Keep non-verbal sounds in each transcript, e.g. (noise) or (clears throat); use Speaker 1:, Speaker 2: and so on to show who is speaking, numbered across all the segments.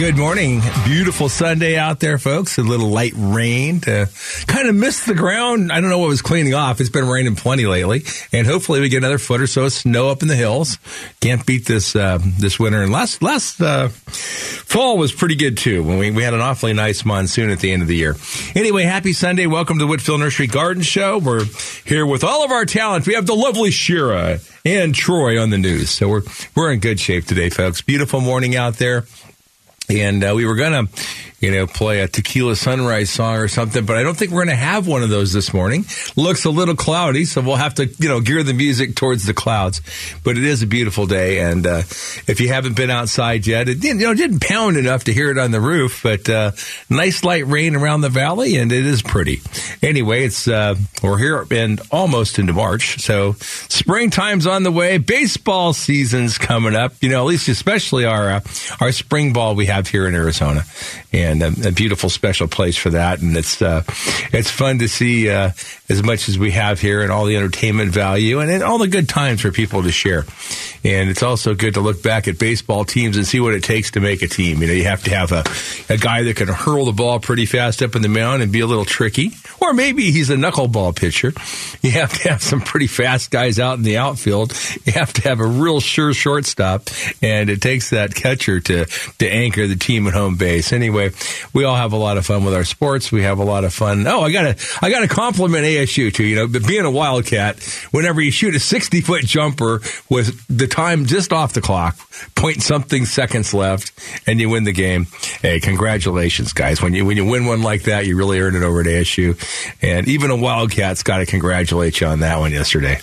Speaker 1: Good morning. Beautiful Sunday out there, folks. A little light rain to kind of miss the ground. I don't know what was cleaning off. It's been raining plenty lately, and hopefully we get another foot or so of snow up in the hills. Can't beat this uh, this winter. And last last uh, fall was pretty good too. When we, we had an awfully nice monsoon at the end of the year. Anyway, happy Sunday. Welcome to the Whitfill Nursery Garden Show. We're here with all of our talent. We have the lovely Shira and Troy on the news. So we're we're in good shape today, folks. Beautiful morning out there. And uh, we were to you know, play a tequila sunrise song or something, but I don't think we're going to have one of those this morning. Looks a little cloudy, so we'll have to, you know, gear the music towards the clouds. But it is a beautiful day, and uh, if you haven't been outside yet, it didn't, you know, didn't pound enough to hear it on the roof, but uh, nice light rain around the valley, and it is pretty. Anyway, it's uh, we're here and almost into March, so springtime's on the way. Baseball season's coming up. You know, at least especially our uh, our spring ball we have here in Arizona, and and a, a, beautiful special place for that. And it's uh, it's fun to see uh, as much as we have here and all the entertainment value and, and all the good times for people to share. And it's also good to look back at baseball teams and see what it takes to make a team. You know, you have to have a, a guy that can hurl the ball pretty fast up in the mound and be a little tricky, or maybe he's a knuckleball pitcher. You have to have some pretty fast guys out in the outfield. You have to have a real sure shortstop, and it takes that catcher to to anchor the team at home base. Anyway, we all have a lot of fun with our sports. We have a lot of fun. Oh, I gotta I gotta compliment ASU too. You know, being a Wildcat, whenever you shoot a sixty foot jumper with the time just off the clock, point something seconds left, and you win the game. Hey, congratulations, guys! When you when you win one like that, you really earn it over at ASU. And even a Wildcat's got to congratulate you on that one yesterday.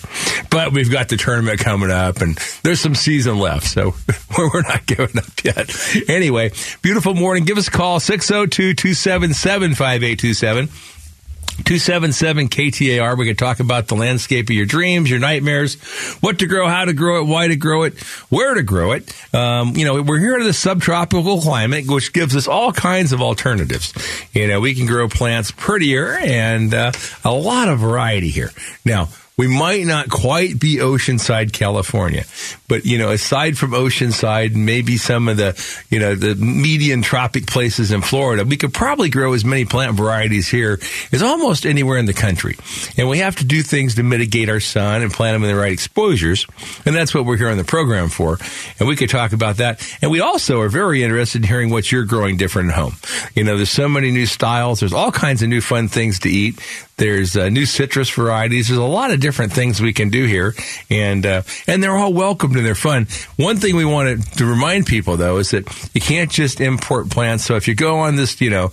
Speaker 1: But we've got the tournament coming up, and there's some season left, so (laughs) we're not giving up yet. Anyway, beautiful morning. Give us a call 602 277 5827. 277 KTAR. We can talk about the landscape of your dreams, your nightmares, what to grow, how to grow it, why to grow it, where to grow it. Um, you know, we're here in the subtropical climate, which gives us all kinds of alternatives. You know, we can grow plants prettier and uh, a lot of variety here. Now, we might not quite be Oceanside, California, but you know, aside from Oceanside, maybe some of the you know the median tropic places in Florida, we could probably grow as many plant varieties here as almost anywhere in the country. And we have to do things to mitigate our sun and plant them in the right exposures, and that's what we're here on the program for. And we could talk about that. And we also are very interested in hearing what you're growing different at home. You know, there's so many new styles. There's all kinds of new fun things to eat. There's uh, new citrus varieties. There's a lot of different things we can do here, and uh, and they're all welcomed and they're fun. One thing we wanted to remind people though is that you can't just import plants. So if you go on this, you know,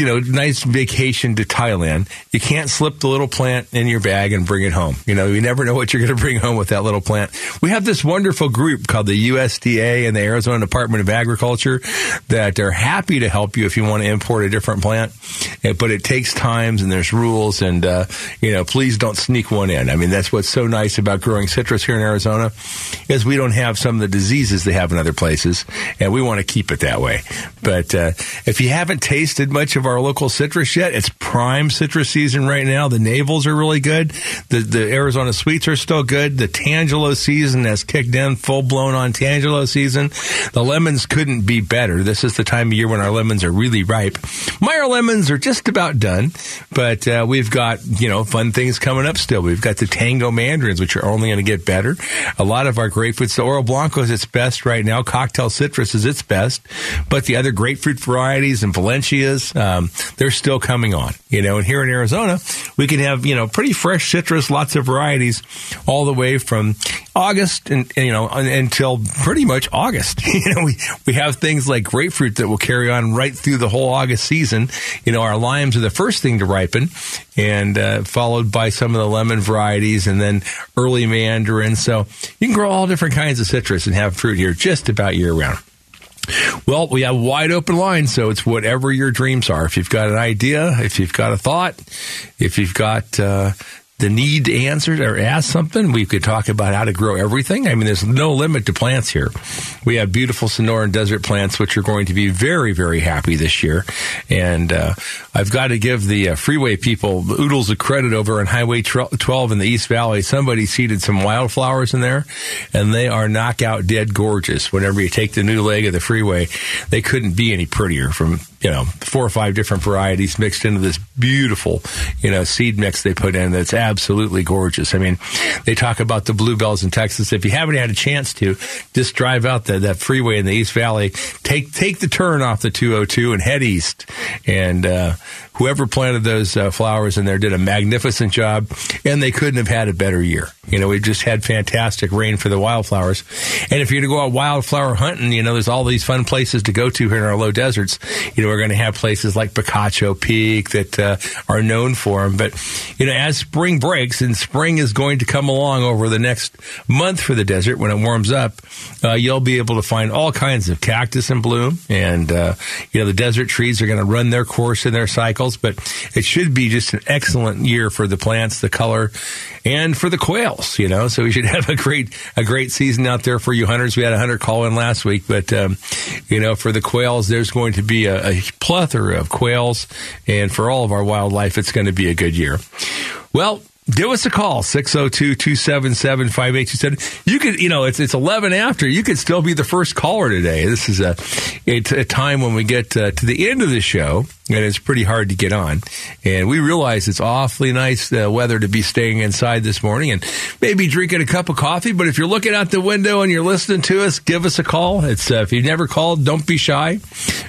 Speaker 1: you know, nice vacation to Thailand, you can't slip the little plant in your bag and bring it home. You know, you never know what you're going to bring home with that little plant. We have this wonderful group called the USDA and the Arizona Department of Agriculture that are happy to help you if you want to import a different plant. But it takes times and there's rules and, uh, you know, please don't sneak one in. I mean, that's what's so nice about growing citrus here in Arizona is we don't have some of the diseases they have in other places and we want to keep it that way. But, uh, if you haven't tasted much of our local citrus yet. It's prime citrus season right now. The navels are really good. The the Arizona sweets are still good. The Tangelo season has kicked in full blown on Tangelo season. The lemons couldn't be better. This is the time of year when our lemons are really ripe. Meyer lemons are just about done, but uh, we've got you know fun things coming up still. We've got the Tango mandarins, which are only going to get better. A lot of our grapefruits, the Oro Blanco is its best right now. Cocktail citrus is its best, but the other grapefruit varieties and Valencias. Um, um, they're still coming on. You know, and here in Arizona, we can have you know pretty fresh citrus, lots of varieties, all the way from August and, you know until pretty much August. (laughs) you know, we we have things like grapefruit that will carry on right through the whole August season. You know, our limes are the first thing to ripen, and uh, followed by some of the lemon varieties, and then early mandarin. So you can grow all different kinds of citrus and have fruit here just about year round. Well, we have wide open lines, so it's whatever your dreams are. If you've got an idea, if you've got a thought, if you've got uh, the need to answer or ask something, we could talk about how to grow everything. I mean, there's no limit to plants here. We have beautiful Sonoran desert plants, which are going to be very, very happy this year. And uh, I've got to give the uh, freeway people oodles of credit over on Highway 12 in the East Valley. Somebody seeded some wildflowers in there, and they are knockout dead gorgeous. Whenever you take the new leg of the freeway, they couldn't be any prettier from you know, four or five different varieties mixed into this beautiful, you know, seed mix they put in that's absolutely gorgeous. I mean, they talk about the bluebells in Texas. If you haven't had a chance to, just drive out the, that freeway in the East Valley, take, take the turn off the 202 and head east. And, uh, whoever planted those uh, flowers in there did a magnificent job, and they couldn't have had a better year. You know, we just had fantastic rain for the wildflowers. And if you're to go out wildflower hunting, you know, there's all these fun places to go to here in our low deserts. You know, we're going to have places like Picacho Peak that uh, are known for them. But, you know, as spring breaks, and spring is going to come along over the next month for the desert when it warms up, uh, you'll be able to find all kinds of cactus in bloom. And, uh, you know, the desert trees are going to run their course in their cycles but it should be just an excellent year for the plants, the color, and for the quails. You know, so we should (laughs) have a great a great season out there for you hunters. We had a hunter call in last week, but um, you know, for the quails, there's going to be a, a plethora of quails, and for all of our wildlife, it's going to be a good year. Well, give us a call 602-277-5827 you could you know it's it's 11 after you could still be the first caller today this is a it's a time when we get uh, to the end of the show and it's pretty hard to get on. And we realize it's awfully nice uh, weather to be staying inside this morning and maybe drinking a cup of coffee but if you're looking out the window and you're listening to us give us a call. It's uh, if you've never called don't be shy.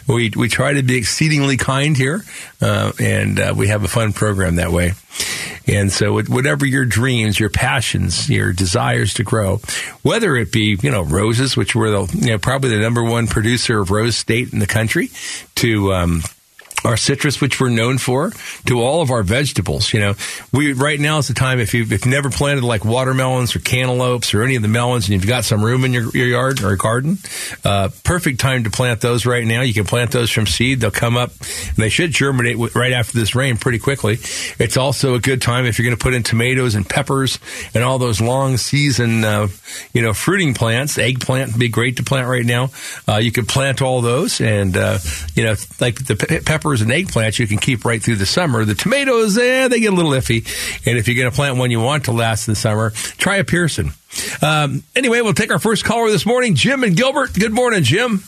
Speaker 1: We we try to be exceedingly kind here uh, and uh, we have a fun program that way. And so, whatever your dreams, your passions, your desires to grow, whether it be, you know, roses, which were the, you know, probably the number one producer of rose state in the country, to, um, our citrus, which we're known for, to all of our vegetables. You know, we right now is the time if you if you've never planted like watermelons or cantaloupes or any of the melons, and you've got some room in your, your yard or garden, uh, perfect time to plant those right now. You can plant those from seed; they'll come up, and they should germinate right after this rain pretty quickly. It's also a good time if you're going to put in tomatoes and peppers and all those long season, uh, you know, fruiting plants. Eggplant would be great to plant right now. Uh, you could plant all those, and uh, you know, like the pe- pepper peppers and eggplants you can keep right through the summer. The tomatoes, eh, they get a little iffy. And if you're going to plant one you want to last in the summer, try a Pearson. Um, anyway, we'll take our first caller this morning, Jim and Gilbert. Good morning, Jim.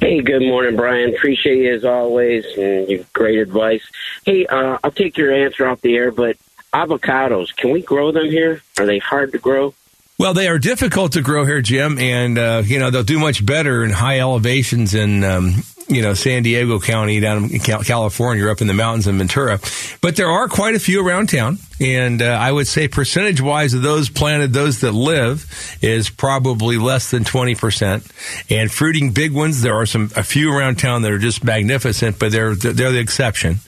Speaker 2: Hey, good morning, Brian. Appreciate you as always, and you great advice. Hey, uh, I'll take your answer off the air, but avocados, can we grow them here? Are they hard to grow?
Speaker 1: Well, they are difficult to grow here, Jim, and uh, you know they'll do much better in high elevations in um, you know, San Diego County down in California or up in the mountains in Ventura. But there are quite a few around town. And uh, I would say percentage wise of those planted, those that live is probably less than 20%. And fruiting big ones, there are some, a few around town that are just magnificent, but they're, they're the exception.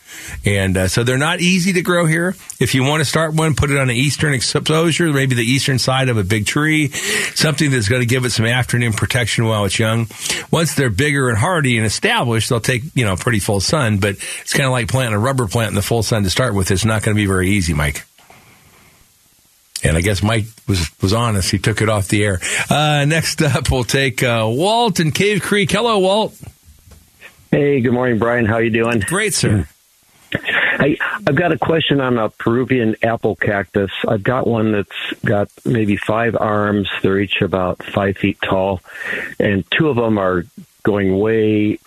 Speaker 1: And uh, so they're not easy to grow here. If you want to start one, put it on an eastern exposure, maybe the eastern side of a big tree, something that's going to give it some afternoon protection while it's young. Once they're bigger and hardy and established, they'll take, you know, pretty full sun, but it's kind of like planting a rubber plant in the full sun to start with. It's not going to be very easy, Mike. And I guess Mike was was honest. He took it off the air. Uh, next up, we'll take uh, Walt in Cave Creek. Hello, Walt.
Speaker 3: Hey, good morning, Brian. How you doing?
Speaker 1: Great, sir.
Speaker 3: I, I've got a question on a Peruvian apple cactus. I've got one that's got maybe five arms. They're each about five feet tall, and two of them are going way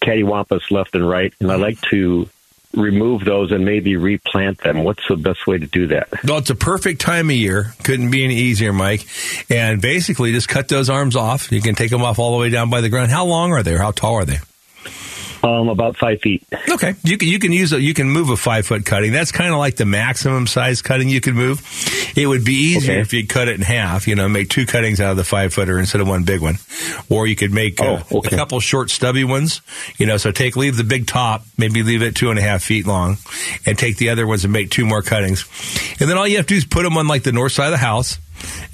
Speaker 3: cattywampus left and right. And I like to remove those and maybe replant them? What's the best way to do that?
Speaker 1: Well, it's a perfect time of year. Couldn't be any easier, Mike. And basically, just cut those arms off. You can take them off all the way down by the ground. How long are they? How tall are they?
Speaker 3: Um, about five feet.
Speaker 1: Okay, you can you can use a, you can move a five foot cutting. That's kind of like the maximum size cutting you can move. It would be easier
Speaker 3: Okay.
Speaker 1: if you cut it in half. You know, make two cuttings out of the five footer instead of one big one, or you could make uh,
Speaker 3: Oh, okay.
Speaker 1: a couple short stubby ones. You know, so take leave the big top, maybe leave it two and a half feet long, and take the other ones and make two more cuttings. And then all you have to do is put them on like the north side of the house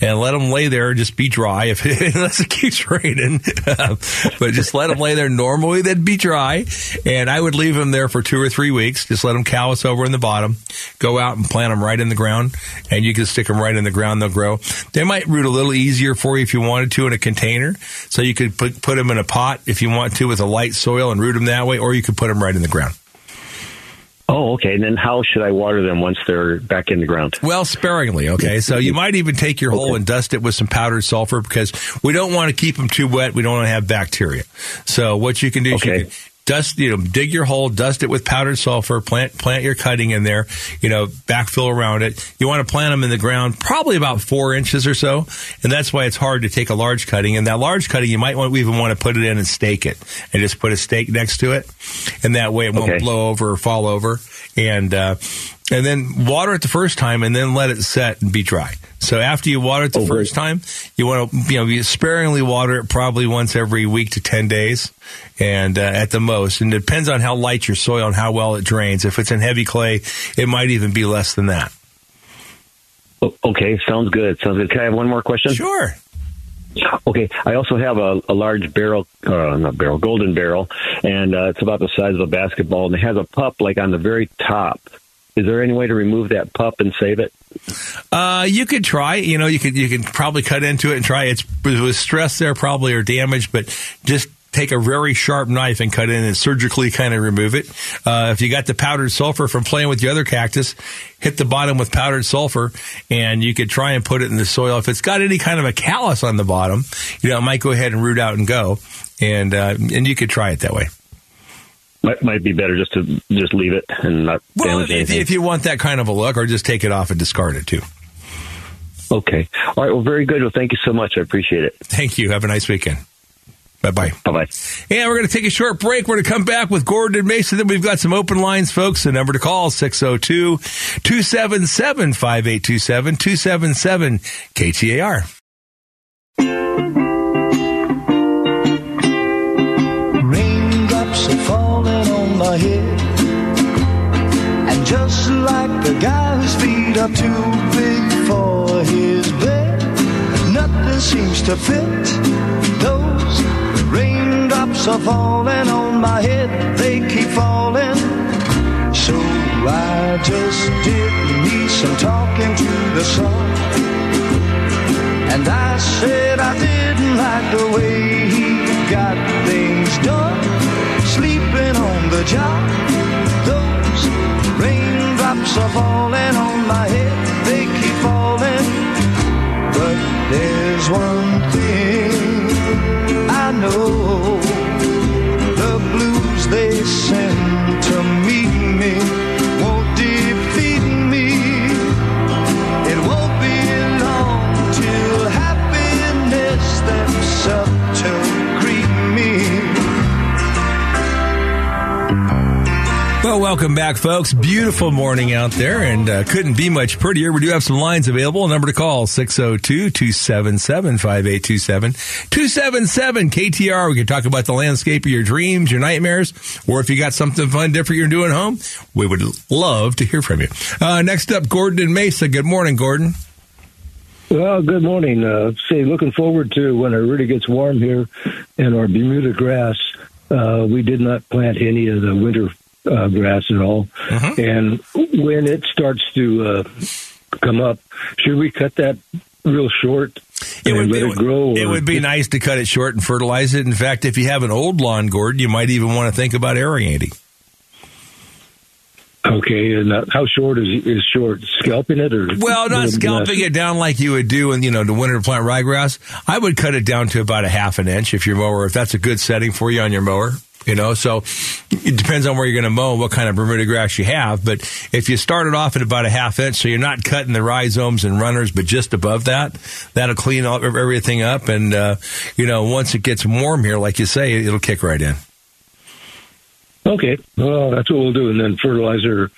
Speaker 1: and let them lay there. Just be dry if (laughs) unless it keeps raining. (laughs) but just let them lay there. Normally they'd be dry, and I would leave them there for two or three weeks. Just let them callus over in the bottom. Go out and plant them right in the ground, and you can stick them right in the ground. They'll grow. They might root a little easier for you if you wanted to in a container. So you could put put them in a pot if you want to with a light soil and root them that way, or you could put them right in the ground.
Speaker 3: Oh, okay. And then how should I water them once they're back in the ground?
Speaker 1: Well, sparingly, okay? So you might even take your hole and dust it with some powdered sulfur because we don't want to keep them too wet. We don't want to have bacteria. So what you can do is you
Speaker 3: Okay.
Speaker 1: can dust, you know, dig your hole, dust it with powdered sulfur, plant, plant your cutting in there, you know, backfill around it. You want to plant them in the ground probably about four inches or so. And that's why it's hard to take a large cutting. And that large cutting, you might want, even want to put it in and stake it and just put a stake next to it. And that way it won't blow over or fall over. And, uh, and then water it the first time and then let it set and be dry. So after you water it the
Speaker 3: Oh,
Speaker 1: first time, you want to, you know, you sparingly water it probably once every week to 10 days and uh, at the most. And it depends on how light your soil and how well it drains. If it's in heavy clay, it might even be less than that.
Speaker 3: Okay, sounds good. Sounds good. Can I have one more question?
Speaker 1: Sure.
Speaker 3: Okay, I also have a, a large barrel, uh, not barrel, golden barrel, and uh, it's about the size of a basketball, and it has a pup like on the very top. Is there any way to remove that pup and save it?
Speaker 1: Uh, you could try. You know, you could you could probably cut into it and try. It's with stress there probably or damage, but just take a very sharp knife and cut in and surgically kind of remove it. Uh, if you got the powdered sulfur from playing with the other cactus, hit the bottom with powdered sulfur, and you could try and put it in the soil. If it's got any kind of a callus on the bottom, you know, it might go ahead and root out and go, and uh, and you could try it that way.
Speaker 3: Might, might be better just to just leave it and not
Speaker 1: Well,
Speaker 3: damage
Speaker 1: if,
Speaker 3: anything.
Speaker 1: if you want that kind of a look, or just take it off and discard it too.
Speaker 3: okay. All right. Well, very good. Well, thank you so much. I appreciate it.
Speaker 1: Thank you. Have a nice weekend. Bye bye.
Speaker 3: Bye bye.
Speaker 1: And we're going to take a short break. We're going to come back with Gordon and Mason. Then we've got some open lines, folks. The number to call, 602-277-5827, 277 KTAR.
Speaker 4: Raindrops are too big for his bed, nothing seems to fit. Those raindrops are falling on my head, they keep falling. So I just did me some talking to the sun. And I said I didn't like the way he got things done. Sleeping on the job. Those raindrops are falling on my head. They keep falling. But there's one thing I know. The blues they send
Speaker 1: Well, welcome back, folks. Beautiful morning out there and uh, couldn't be much prettier. We do have some lines available. Number to call, 602-277-5827. 277 KTR. We can talk about the landscape of your dreams, your nightmares, or if you got something fun different you're doing at home, we would love to hear from you. Uh, next up, Gordon and Mesa. Good morning, Gordon.
Speaker 5: Well, good morning. Uh, say, looking forward to when it really gets warm here and our Bermuda grass. Uh, we did not plant any of the winter uh, grass at all. And when it starts to uh, come up, should we cut that real short
Speaker 1: It would,
Speaker 5: let
Speaker 1: be,
Speaker 5: it grow?
Speaker 1: it would be nice to cut it short and fertilize it. In fact, if you have an old lawn, Gordon, you might even want to think about aerating.
Speaker 5: Okay, and uh, how short is is short? Scalping it or
Speaker 1: Well, not scalping it down like you would do in you know the winter to plant ryegrass. I would cut it down to about a half an inch if your mower, if that's a good setting for you on your mower. You know, so it depends on where you're going to mow, what kind of Bermuda grass you have. But if you started off at about a half inch, so you're not cutting the rhizomes and runners, but just above that, that'll clean all, everything up. And uh, you know, once it gets warm here, like you say, it'll kick right in.
Speaker 5: Okay, well, that's what we'll do, and then fertilizer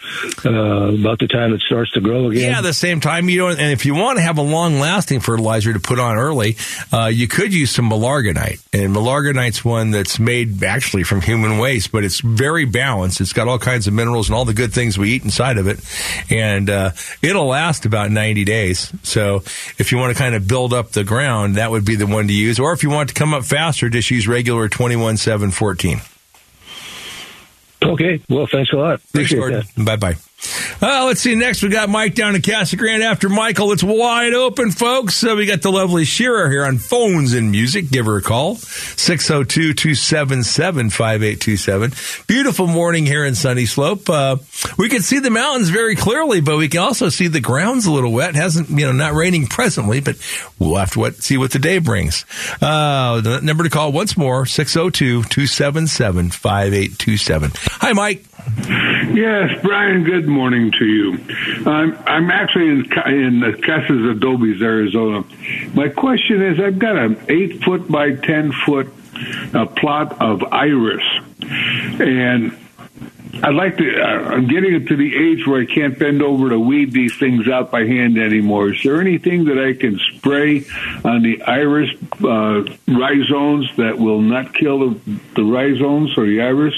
Speaker 5: uh, about the time it starts to grow again.
Speaker 1: Yeah, the same time you don't. And if you want to have a long-lasting fertilizer to put on early, uh, you could use some Milorganite. And Milorganite's one that's made actually from human waste, but it's very balanced. It's got all kinds of minerals and all the good things we eat inside of it, and uh, it'll last about 90 days. So if you want to kind of build up the ground, that would be the one to use. Or if you want to come up faster, just use regular 21-7-14.
Speaker 5: Okay. Well, thanks a lot.
Speaker 1: Thanks,
Speaker 5: Appreciate
Speaker 1: Gordon.
Speaker 5: that.
Speaker 1: Bye bye. Uh, let's see. Next, we got Mike down in Casa Grande. After Michael, it's wide open, folks. So we got the lovely Shira here on phones and music. Give her a call. 602 277 5827. Beautiful morning here in Sunny Slope. Uh, we can see the mountains very clearly, but we can also see the ground's a little wet. Hasn't, you know, not raining presently, but we'll have to see what the day brings. Uh, the number to call once more 602 277 5827. Hi, Mike.
Speaker 6: Yes, Brian. Good morning to you. I'm I'm actually in in Casas Adobes, Arizona. My question is, I've got an eight foot by ten foot uh, plot of iris, and I'd like to. Uh, I'm getting it to the age where I can't bend over to weed these things out by hand anymore. Is there anything that I can spray on the iris uh, rhizomes that will not kill the, the rhizomes or the iris?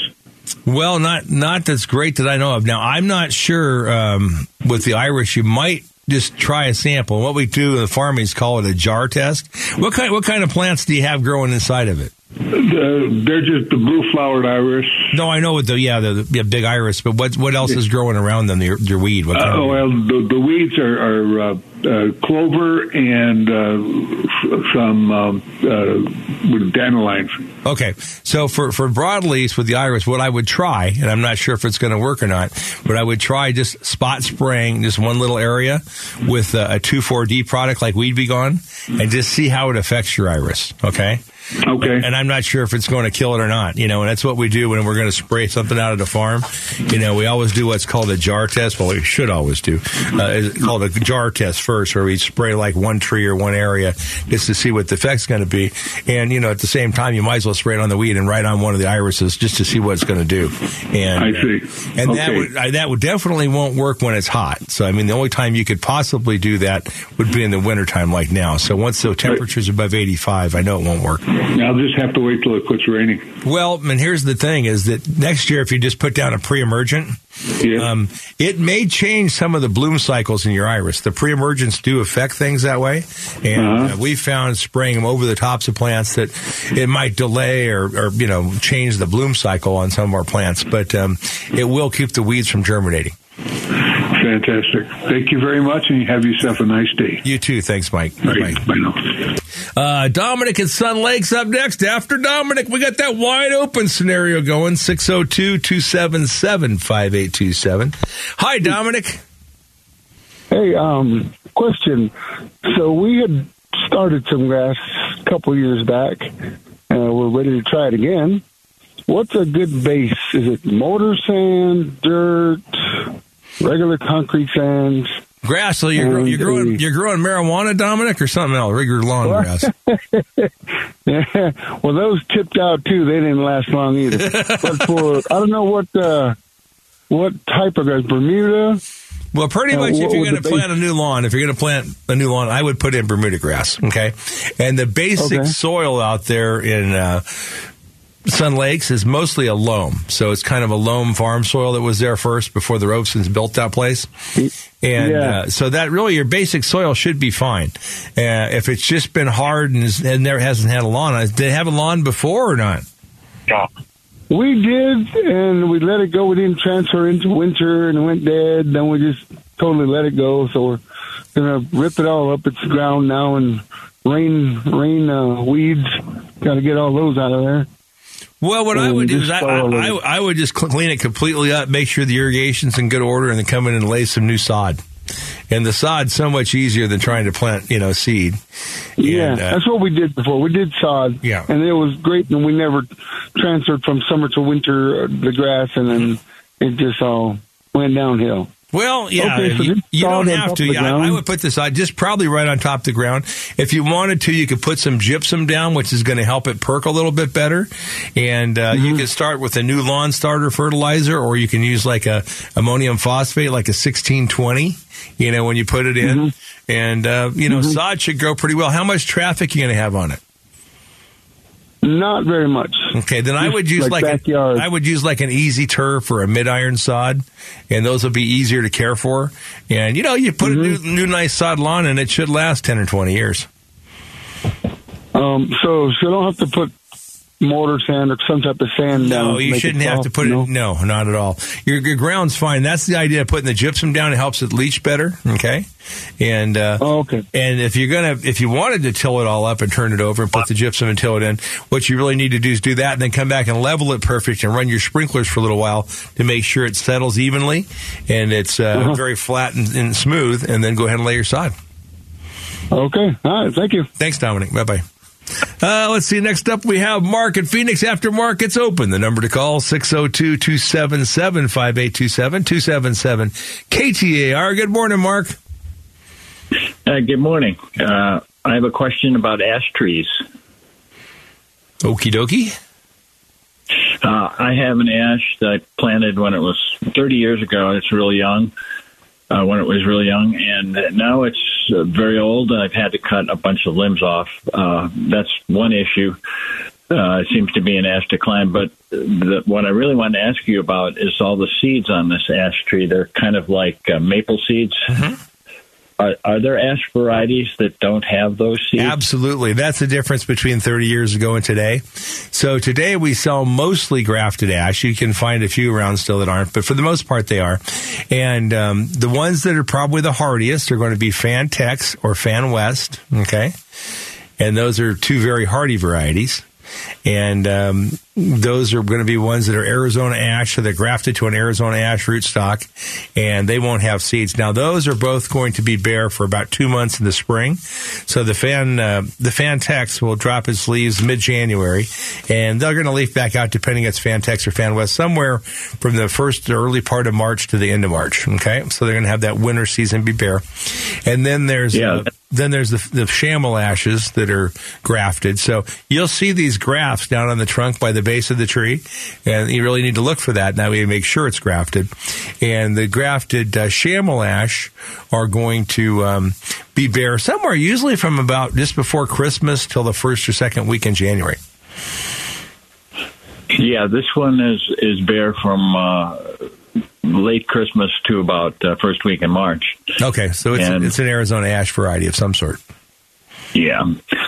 Speaker 1: Well, not not that's great that I know of. Now, I'm not sure um, with the Irish. You might just try a sample. What we do in the farming is call it a jar test. What kind what kind of plants do you have growing inside of it?
Speaker 6: The, they're just the blue flowered iris.
Speaker 1: No, I know what the yeah the, the big iris, but what what else is growing around them? Your, your weed? What kind
Speaker 6: Uh,
Speaker 1: of-
Speaker 6: well, the, the weeds are, are uh, uh, clover and uh, f- some um, uh, with dandelions.
Speaker 1: Okay, so for for broadleaf with the iris, what I would try, and I'm not sure if it's going to work or not, but I would try just spot spraying just one little area with a, two four D product like Weed B Gon, and just see how it affects your iris. Okay.
Speaker 6: Okay.
Speaker 1: And I'm not sure if it's going to kill it or not, you know, and that's what we do when we're going to spray something out of the farm. You know, we always do what's called a jar test. Well, we should always do. Uh, it's called a jar test first, where we spray like one tree or one area just to see what the effect's going to be. And, you know, at the same time, you might as well spray it on the weed and right on one of the irises just to see what it's going to do. And,
Speaker 6: I see.
Speaker 1: And that would, I, that would definitely won't work when it's hot. So, I mean, the only time you could possibly do that would be in the wintertime like now. So once the temperature's above 85, I know it won't work.
Speaker 6: I'll just have to wait till it quits raining.
Speaker 1: Well, and here's the thing: is that next year, if you just put down a pre-emergent,
Speaker 6: Yeah.
Speaker 1: um, it may change some of the bloom cycles in your iris. The pre-emergents do affect things that way, and
Speaker 6: Uh-huh.
Speaker 1: uh, we found spraying them over the tops of plants that it might delay or, or you know change the bloom cycle on some of our plants, but um, it will keep the weeds from germinating.
Speaker 6: Fantastic. Thank you very much, and you have yourself a nice day.
Speaker 1: You too. Thanks, Mike.
Speaker 6: All
Speaker 1: Bye.
Speaker 6: Bye now.
Speaker 1: Uh, Dominic and Sun Lakes up next. After Dominic, we got that wide open scenario going 602 277 5827. Hi, Dominic.
Speaker 7: Hey, um, question. So we had started some grass a couple years back, and we're ready to try it again. What's a good base? Is it mortar sand, dirt, regular concrete sand?
Speaker 1: Grass. So you're, gro- you're growing you're growing marijuana, Dominic, or something else? Regular lawn grass.
Speaker 7: Yeah, (laughs) well, those tipped out too. They didn't last long either. (laughs) but for I don't know what uh, what type of grass, Bermuda.
Speaker 1: Well, pretty
Speaker 7: Uh,
Speaker 1: much, if you're going to plant a new lawn, if you're going to plant a new lawn, I would put in Bermuda grass. Okay, and the basic
Speaker 7: Okay.
Speaker 1: soil out there in uh, Sun Lakes is mostly a loam, so it's kind of a loam farm soil that was there first before the Robsons built that place. And
Speaker 7: Yeah.
Speaker 1: uh, so that really your basic soil should be fine. Uh, if it's just been hard and, is- and never hasn't had a lawn, did they have a lawn before or not?
Speaker 7: We did, and we let it go. We didn't transfer into winter, and it went dead. Then we just totally let it go. So we're gonna rip it all up. It's ground now, and rain, rain uh, weeds. Got to get all those out of there.
Speaker 1: Well, what I would do is I, I. I would just clean it completely up, make sure the irrigation's in good order, and then come in and lay some new sod. And the sod's so much easier than trying to plant, you know, seed.
Speaker 7: Yeah,
Speaker 1: And, uh,
Speaker 7: that's what we did before. We did sod,
Speaker 1: Yeah.
Speaker 7: and it was great. And we never transferred from summer to winter uh, the grass, and then it just all went downhill.
Speaker 1: Well, yeah,
Speaker 7: Okay, so
Speaker 1: you, you don't have to. Yeah, I, I would put this on just probably right on top of the ground. If you wanted to, you could put some gypsum down, which is going to help it perk a little bit better. And uh,
Speaker 7: Mm-hmm.
Speaker 1: you could start with a new lawn starter fertilizer, or you can use like a ammonium phosphate, like a sixteen twenty. You know, when you put it in,
Speaker 7: Mm-hmm.
Speaker 1: and uh, you know, sod should grow pretty well. How much traffic are you going to have on it?
Speaker 7: Not very much.
Speaker 1: Okay, then I would use
Speaker 7: like
Speaker 1: like,
Speaker 7: backyard.
Speaker 1: a, I would use like an easy turf or a mid iron sod, and those will be easier to care for. And you know, you put a new,
Speaker 7: Mm-hmm.
Speaker 1: new nice sod lawn, and it should last ten or twenty years.
Speaker 7: Um, so, so you don't have to put mortar sand or some type of sand down.
Speaker 1: No, you shouldn't have to
Speaker 7: soft,
Speaker 1: put
Speaker 7: no?
Speaker 1: it. No, not at all. Your, your ground's fine. That's the idea of putting the gypsum down. It helps it leach better. Okay, and uh,
Speaker 7: Oh, okay.
Speaker 1: And if you're gonna, if you wanted to till it all up and turn it over and put the gypsum and till it in, what you really need to do is do that, and then come back and level it perfect and run your sprinklers for a little while to make sure it settles evenly and it's uh,
Speaker 7: Uh-huh.
Speaker 1: very flat and, and smooth, and then go ahead and lay your sod.
Speaker 7: Okay. All right. Thank you.
Speaker 1: Thanks, Dominic. Bye bye. Uh, let's see. Next up, we have Mark at Phoenix after market's open. The number to call 602 277 5827 277 KTAR. Good morning, Mark.
Speaker 8: Uh, good morning. Uh, I have a question about ash trees.
Speaker 1: Okie dokie.
Speaker 8: Uh, I have an ash that I planted when it was 30 years ago. It's really young, uh, when it was really young, and now it's uh, very old, I've had to cut a bunch of limbs off. Uh, that's one issue. Uh, it seems to be an ash to climb, but the, what I really want to ask you about is all the seeds on this ash tree. They're kind of like uh, maple seeds. Are, are there ash varieties that don't have those seeds?
Speaker 1: Absolutely. That's the difference between 30 years ago and today. So today we sell mostly grafted ash. You can find a few around still that aren't, but for the most part they are. And um, the ones that are probably the hardiest are going to be Fan Tex or Fan West. Okay. And those are two very hardy varieties. And um, those are going to be ones that are Arizona ash, so they're grafted to an Arizona ash rootstock, and they won't have seeds. Now, those are both going to be bare for about two months in the spring. So the fan, uh, the fan tex will drop its leaves mid January, and they're going to leaf back out depending it's fan tex or fan west somewhere from the first early part of March to the end of March. Okay, so they're going to have that winter season be bare, and then there's
Speaker 8: Yeah.
Speaker 1: uh, then there's the, the shamel ashes that are grafted. So you'll see these grafts down on the trunk by the base of the tree, and you really need to look for that. Now we make sure it's grafted, and the grafted uh, shamel ash are going to um, be bare somewhere, usually from about just before Christmas till the first or second week in January.
Speaker 8: Yeah, this one is is bare from uh, late Christmas to about uh, first week in March.
Speaker 1: Okay, so it's
Speaker 8: And-
Speaker 1: it's an Arizona ash variety of some sort.
Speaker 8: Yeah.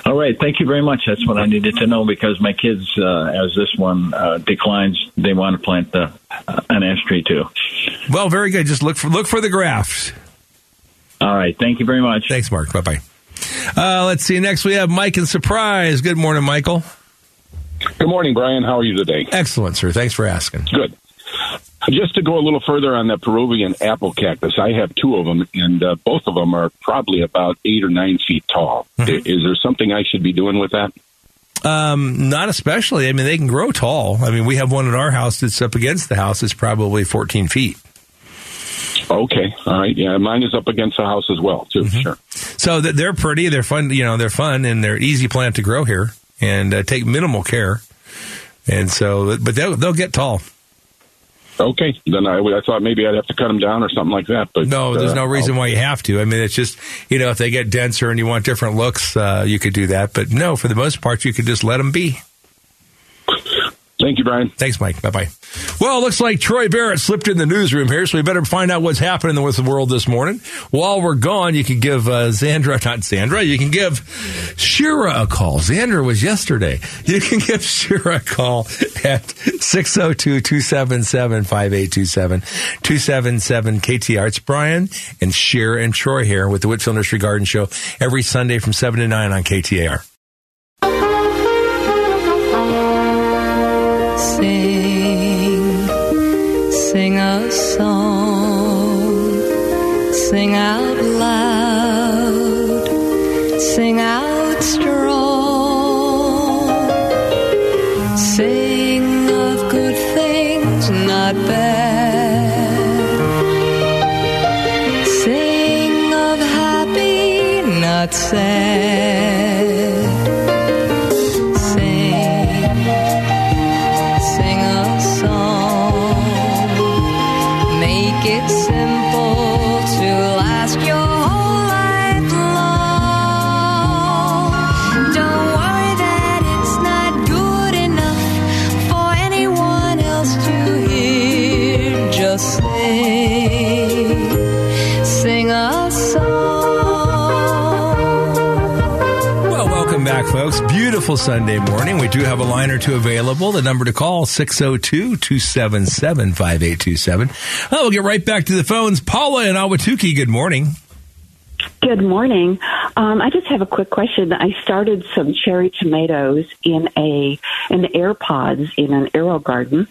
Speaker 8: All right. Thank you very much. That's what I needed to know because my kids, uh, as this one uh, declines, they want to plant the, uh, an ash tree too.
Speaker 1: Well, very good. Just look for look for the grafts.
Speaker 8: All right. Thank you very much.
Speaker 1: Thanks, Mark. Bye bye. Uh, let's see. Next, we have Mike and Surprise. Good morning, Michael.
Speaker 9: Good morning, Brian. How are you today?
Speaker 1: Excellent, sir. Thanks for asking.
Speaker 9: Good. Just to go a little further on that Peruvian apple cactus, I have two of them, and uh, both of them are probably about eight or nine feet tall. I- Is there something I should be doing with that?
Speaker 1: Um, not especially. I mean, they can grow tall. I mean, we have one in our house that's up against the house. It's probably 14 feet.
Speaker 9: Okay, all right. Yeah, mine is up against the house as well, too. Sure.
Speaker 1: So they're pretty. They're fun. You know, they're fun and they're easy plant to grow here and uh, take minimal care. And so, but they'll they'll get tall.
Speaker 9: Okay, then I, I thought maybe I'd have to cut them down or something like that. But
Speaker 1: No, there's
Speaker 9: uh,
Speaker 1: no reason why you have to. I mean, it's just you know, if they get denser and you want different looks, uh, you could do that. But no, for the most part, you could just let them be.
Speaker 9: Thank you, Brian.
Speaker 1: Thanks, Mike. Bye bye. Well, it looks like Troy Barrett slipped in the newsroom here, so we better find out what's happening with the world this morning. While we're gone, you can give uh, Xandra, not Sandra, you can give Shira a call. Xandra was yesterday. You can (laughs) give Shira a call at 602 277 5827 277 KTR. It's Brian and Shira and Troy here with the Whitfill Nursery Garden Show every Sunday from 7 to 9 on KTAR.
Speaker 10: Sing a song, sing out loud, sing out strong, sing of good things, not bad, sing of happy, not
Speaker 1: sad. Beautiful Sunday morning. We do have a line or two available. The number to call, 602-277-5827. Oh, we'll get right back to the phones. Paula and Ahwatukee, good morning.
Speaker 11: Good morning. Um, I just have a quick question. I started some cherry tomatoes in a in air pods in an aero garden,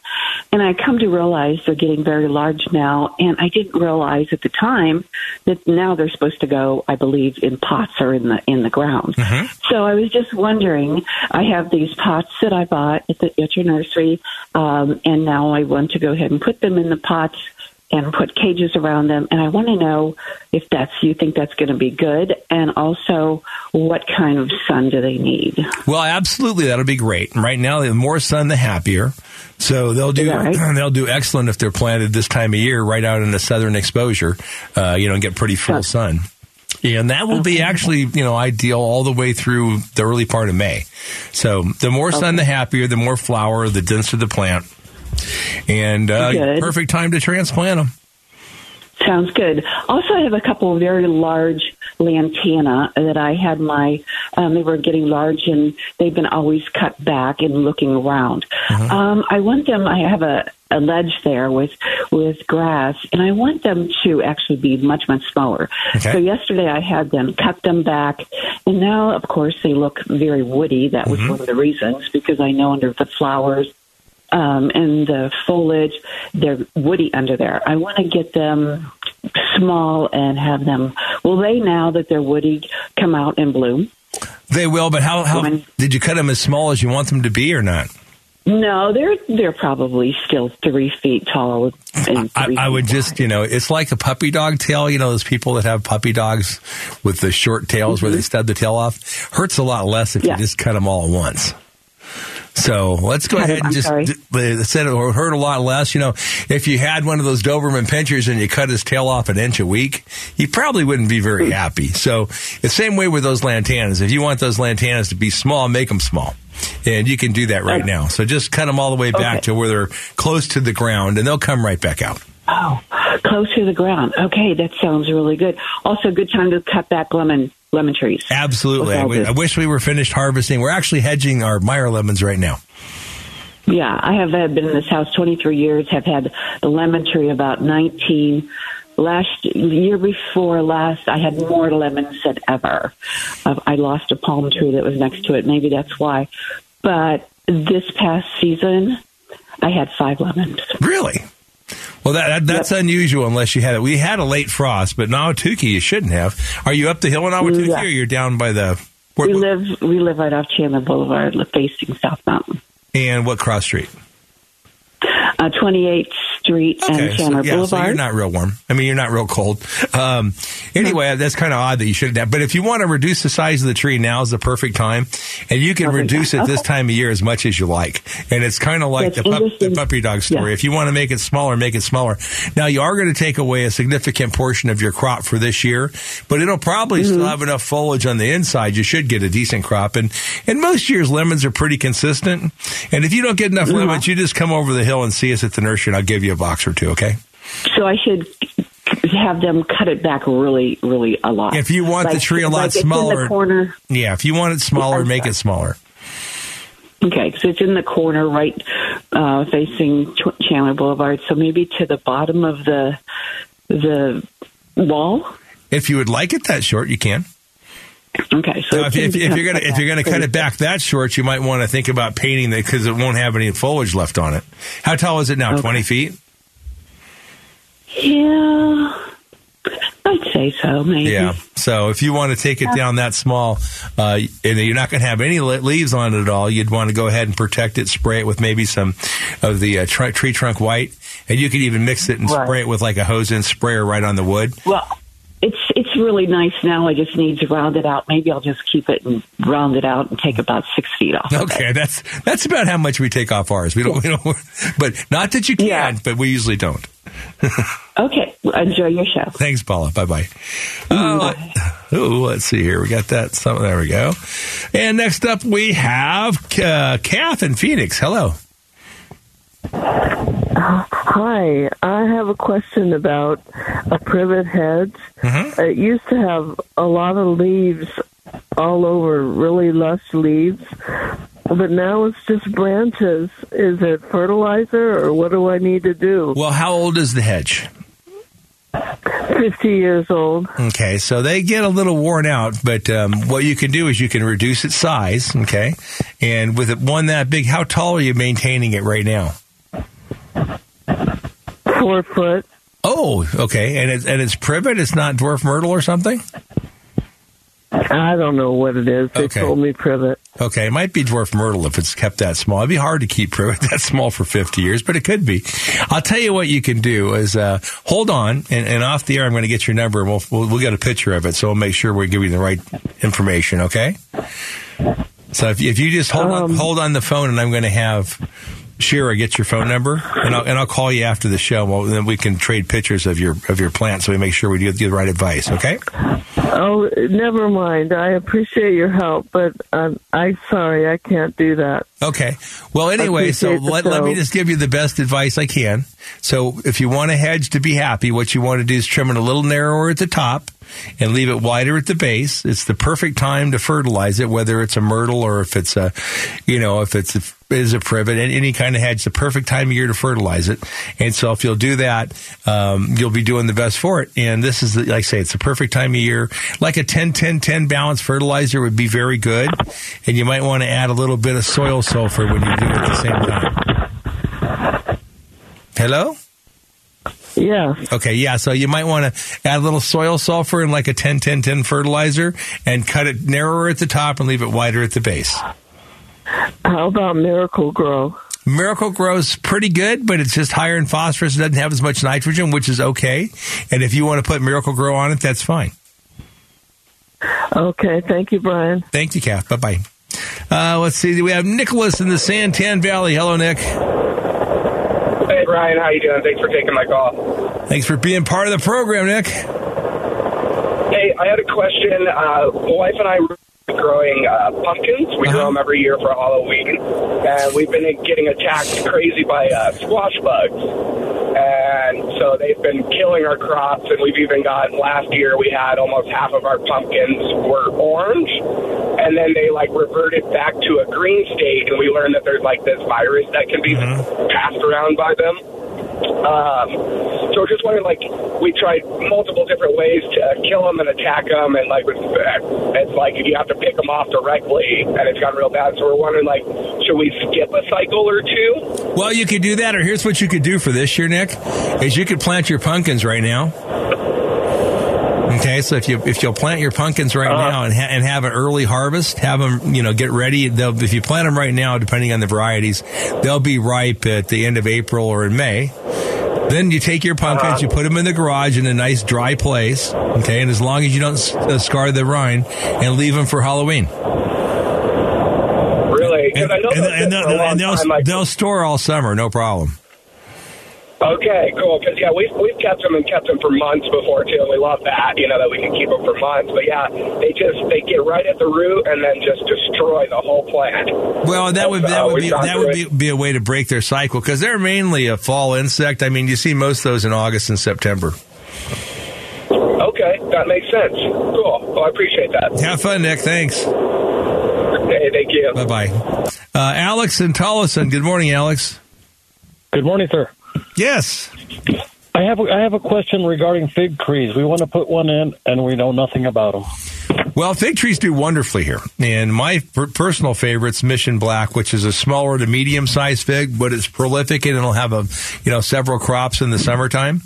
Speaker 11: and I come to realize they're getting very large now. And I didn't realize at the time that now they're supposed to go, I believe, in pots or in the in the ground. So I was just wondering. I have these pots that I bought at the at your nursery, um, and now I want to go ahead and put them in the pots and put cages around them. And I want to know if that's you think that's going to be good, and also what kind of sun do they need?
Speaker 1: Well, absolutely, that'll be great. Right now, the more sun, the happier. So they'll do (clears throat) they'll do excellent if they're planted this time of year, right out in the southern exposure, uh, you know, and get pretty full sun. And that will be actually, you know, ideal all the way through the early part of May. So the more sun, the happier. The more flower, the denser the plant, and uh, perfect time to transplant them.
Speaker 11: Sounds good. Also, I have a couple of very large lantana that I had my. Um, they were getting large, and they've been always cut back and looking around. Um, I want them. I have a, a ledge there with with grass, and I want them to actually be much much smaller.
Speaker 12: Okay.
Speaker 11: So yesterday I had them cut them back, and now of course they look very woody. That was one of the reasons because I know under the flowers um, and the foliage, they're woody under there. I want to get them small and have them. Will they now that they're woody come out and bloom?
Speaker 1: They will, but how how did you cut them as small as you want them to be, or not?
Speaker 11: No, they're they're probably still three feet tall. And
Speaker 1: I,
Speaker 11: three
Speaker 1: I would just, you know, it's like a puppy dog tail. You know, those people that have puppy dogs with the short tails where they stub the tail off. Hurts a lot less if
Speaker 11: Mm-hmm. Yeah.
Speaker 1: you just cut them all at once. So let's go ahead and
Speaker 11: I'm
Speaker 1: just
Speaker 11: sorry.
Speaker 1: d- said it would hurt a lot less. You know, if you had one of those Doberman pinchers and you cut his tail off an inch a week, he probably wouldn't be very hmm. happy. So the same way with those lantanas. If you want those lantanas to be small, make them small. And you can do that right now. So just cut them all the way back to where they're close to the ground and they'll come right back out.
Speaker 11: Oh, close to the ground. Okay, that sounds really good. Also, good time to cut back lemon lemon trees.
Speaker 1: Absolutely. I,
Speaker 11: With all
Speaker 1: w-
Speaker 11: this.
Speaker 1: I wish we were finished harvesting. We're actually hedging our Meyer lemons right now.
Speaker 11: Yeah, I have uh, been in this house 23 years, have had the lemon tree about 19. Last year before last, I had more lemons than ever. Uh, I lost a palm tree that was next to it. Maybe that's why. But this past season, I had five lemons.
Speaker 1: Really? Well, that, that that's unusual unless you had it. We had a late frost, but in Ahwatukee you shouldn't have. Are you up the hill in Ahwatukee
Speaker 11: Yeah.
Speaker 1: or you're down by the Where,
Speaker 11: we live we live right off Chandler Boulevard, facing South Mountain.
Speaker 1: and what cross street?
Speaker 11: Uh, 28th Street and
Speaker 1: Okay, so,
Speaker 11: Chandler
Speaker 1: yeah, so you're not real warm. I mean, you're not real cold. Um, anyway, that's kind of odd that you shouldn't have. But if you want to reduce the size of the tree, now is the perfect time, and you can reduce it this time of year as much as you like. And it's kind of like the, pup, the puppy dog story.
Speaker 11: Yeah.
Speaker 1: If you want to make it smaller, make it smaller. Now you are going to take away a significant portion of your crop for this year, but it'll probably
Speaker 11: Mm-hmm.
Speaker 1: still have enough foliage on the inside. You should get a decent crop. And and most years lemons are pretty consistent. And if you don't get enough
Speaker 11: Mm-hmm.
Speaker 1: lemons, you just come over the hill and see us at the nursery, and I'll give you a box or two. Okay.
Speaker 11: So I should have them cut it back really, really a lot.
Speaker 1: If you want the tree a lot
Speaker 11: like
Speaker 1: smaller-
Speaker 11: corner.
Speaker 1: Yeah, if you want it smaller, make it smaller.
Speaker 11: Okay, so it's in the corner, right, uh, facing Ch- Chandler Boulevard. So maybe to the bottom of the the wall.
Speaker 1: If you would like it that short, you can.
Speaker 11: Okay, so
Speaker 1: Now, if, if, if you're gonna if you're gonna cut it back that short, you might want to think about painting it because it won't have any foliage left on it. How tall is it now? Twenty feet.
Speaker 11: Yeah, I'd say so. Maybe.
Speaker 1: Yeah. So if you want to take it down that small, uh, and you're not going to have any leaves on it at all, you'd want to go ahead and protect it. Spray it with maybe some of the uh, tr- tree trunk white, and you could even mix it and
Speaker 11: Right.
Speaker 1: spray it with like a hose in sprayer right on the wood.
Speaker 11: Well, it's it's really nice now. I just need to round it out. Maybe I'll just keep it and round it out and take about six feet off. of it.
Speaker 1: Okay, that's that's about how much we take off ours. We don't, we don't, (laughs) but not that you can, but we usually don't. (laughs)
Speaker 11: Okay, enjoy your show.
Speaker 1: Thanks, Paula. Bye bye. Uh, ooh, let's see here. We got that. Some, there we go. And next up, we have uh, Kath in Phoenix. Hello.
Speaker 12: Hi, I have a question about a privet hedge. It used to have a lot of leaves all over, really lush leaves, but now it's just branches. Is it fertilizer or what do I need to do?
Speaker 1: Well, how old is the hedge?
Speaker 12: 50 years old.
Speaker 1: Okay, so they get a little worn out, but um, what you can do is you can reduce its size. Okay, and with it one that big, how tall are you maintaining it right now?
Speaker 12: Four foot.
Speaker 1: Oh, okay, and it's and it's privet. It's not dwarf myrtle or something.
Speaker 12: I don't know what it is. They
Speaker 1: Okay.
Speaker 12: told me privet.
Speaker 1: Okay, it might be dwarf myrtle if it's kept that small. It'd be hard to keep privet (laughs) that small for 50 years, but it could be. I'll tell you what you can do is uh, hold on, and, and off the air, I'm going to get your number, and we'll, we'll we'll get a picture of it, so we'll make sure we give you the right information. Okay. So if, if you just hold on, hold on the phone, and I'm going to have Shira get your phone number, and I'll and I'll call you after the show. Well, then we can trade pictures of your of your plant, so we make sure we give you the right advice. Okay.
Speaker 12: Oh, never mind. I appreciate your help, but um, I'm sorry I can't do that.
Speaker 1: Okay. Well, anyway, so let, let me just give you the best advice I can. So if you want a hedge to be happy, what you want to do is trim it a little narrower at the top and leave it wider at the base. It's the perfect time to fertilize it, whether it's a myrtle or if it's a, you know, if it's a, is a privet, and any kind of hedge, the perfect time of year to fertilize it. And so if you'll do that, um, you'll be doing the best for it. And this is, the, like I say, it's the perfect time of year. Like a 10 10 10 balanced fertilizer would be very good. And you might want to add a little bit of soil sulfur when you do it at the same time. Hello?
Speaker 12: Yeah.
Speaker 1: Okay, yeah. So you might want to add a little soil sulfur in like a 10 10 10 fertilizer and cut it narrower at the top and leave it wider at the base.
Speaker 12: How about Miracle-Gro?
Speaker 1: Miracle grows pretty good, but it's just higher in phosphorus. It doesn't have as much nitrogen, which is okay. And if you want to put Miracle-Gro on it, that's fine.
Speaker 12: Okay, thank you, Brian.
Speaker 1: Thank you, Kath. Bye bye. Uh, let's see. We have Nicholas in the San Tan Valley. Hello, Nick.
Speaker 13: Hey, Brian, how you doing? Thanks for taking my call.
Speaker 1: Thanks for being part of the program, Nick.
Speaker 13: Hey, I had a question. Uh, my wife and I were growing uh, pumpkins. We grow them every year for Halloween, and we've been getting attacked crazy by uh, squash bugs. And so they've been killing our crops, and we've even got last year we had almost half of our pumpkins were orange, and then they like reverted back to a green state, and we learned that there's like this virus that can be passed around by them. Um, so we're just wondering, like, we tried multiple different ways to kill them and attack them, and like, it's, it's like if you have to pick them off directly, and it's gotten real bad. So we're wondering, like, should we skip a cycle or two?
Speaker 1: Well, you could do that, or here's what you could do for this year, Nick: is you could plant your pumpkins right now. (laughs) Okay, so if you if you'll plant your pumpkins right now and, ha- and have an early harvest, have them you know get ready. They'll, if you plant them right now, depending on the varieties, they'll be ripe at the end of April or in May. Then you take your pumpkins, you put them in the garage in a nice dry place. Okay, and as long as you don't s- uh, scar the rind, and leave them for Halloween.
Speaker 13: Really? Because I know
Speaker 1: And, and they'll,
Speaker 13: for a long
Speaker 1: and they'll, they'll store all summer, no problem.
Speaker 13: Okay, cool. Because yeah, we've we've kept them and kept them for months before too. and We love that, you know, that we can keep them for months. But yeah, they just they get right at the root and then just destroy the whole plant.
Speaker 1: Well, that would
Speaker 13: So
Speaker 1: that would be that would be, be a way to break their cycle because they're mainly a fall insect. I mean, you see most of those in August and September.
Speaker 13: Okay, that makes sense. Cool. Well, I appreciate that.
Speaker 1: Have fun, Nick. Thanks.
Speaker 13: Hey, thank you.
Speaker 1: Bye bye. Uh, Alex and Tolleson. Good morning, Alex.
Speaker 14: Good morning, sir.
Speaker 1: Yes.
Speaker 14: I have I have a question regarding fig trees. We want to put one in, and we know nothing about them.
Speaker 1: Well, fig trees do wonderfully here. And my per- personal favorite's Mission Black, which is a smaller to medium sized fig, but it's prolific and it'll have a, you know, several crops in the summertime.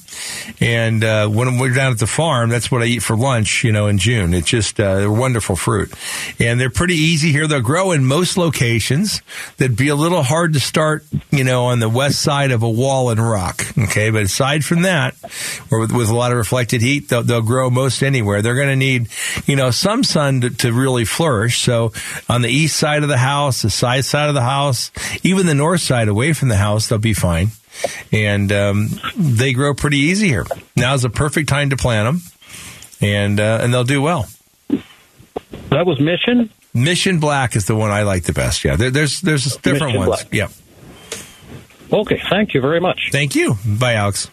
Speaker 1: And uh, when we're down at the farm, that's what I eat for lunch. You know, in June, it's just uh, they're wonderful fruit, and they're pretty easy here. They'll grow in most locations. That'd be a little hard to start, you know, on the west side of a wall and rock. Okay, but aside from that, or with, with a lot of reflected heat, they'll, they'll grow most anywhere. They're going to need, you know, some sun to, to really flourish. So on the east side of the house, the side side of the house, even the north side away from the house, they'll be fine. And um, they grow pretty easy here. Now is the perfect time to plant them, and uh, and they'll do well.
Speaker 14: That was Mission.
Speaker 1: Mission Black is the one I like the best. Yeah, there, there's there's different
Speaker 14: Mission
Speaker 1: ones.
Speaker 14: Black.
Speaker 1: Yeah.
Speaker 14: Okay, thank you very much.
Speaker 1: Thank you. Bye, Alex.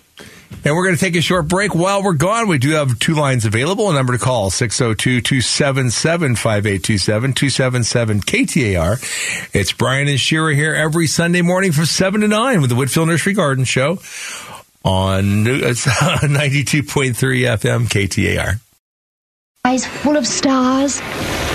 Speaker 1: And we're going to take a short break. While we're gone, we do have two lines available. A number to call 602 277 5827 277 KTAR. It's Brian and Shira here every Sunday morning from 7 to 9 with the Whitfill Nursery Garden Show on (laughs) 92.3 FM KTAR.
Speaker 15: Eyes full of stars,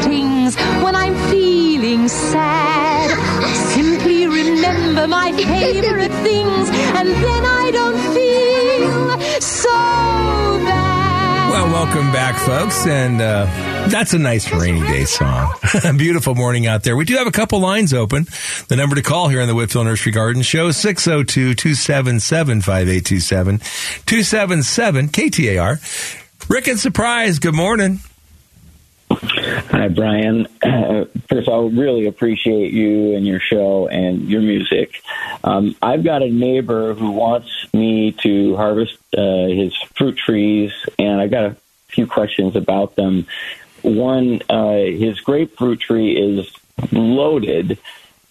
Speaker 15: Stings, when I'm feeling sad, I simply remember my favorite things, and then I don't feel so bad.
Speaker 1: Well, welcome back, folks. And uh, that's a nice rainy day song. (laughs) Beautiful morning out there. We do have a couple lines open. The number to call here on the Whitfill Nursery Garden Show 602 277 5827 277 KTAR. Rick and Surprise, good morning.
Speaker 16: Hi, Brian. Uh, (clears throat) first, I really appreciate you and your show and your music. Um, I've got a neighbor who wants me to harvest uh, his fruit trees, and I've got a few questions about them. One, uh, his grapefruit tree is loaded,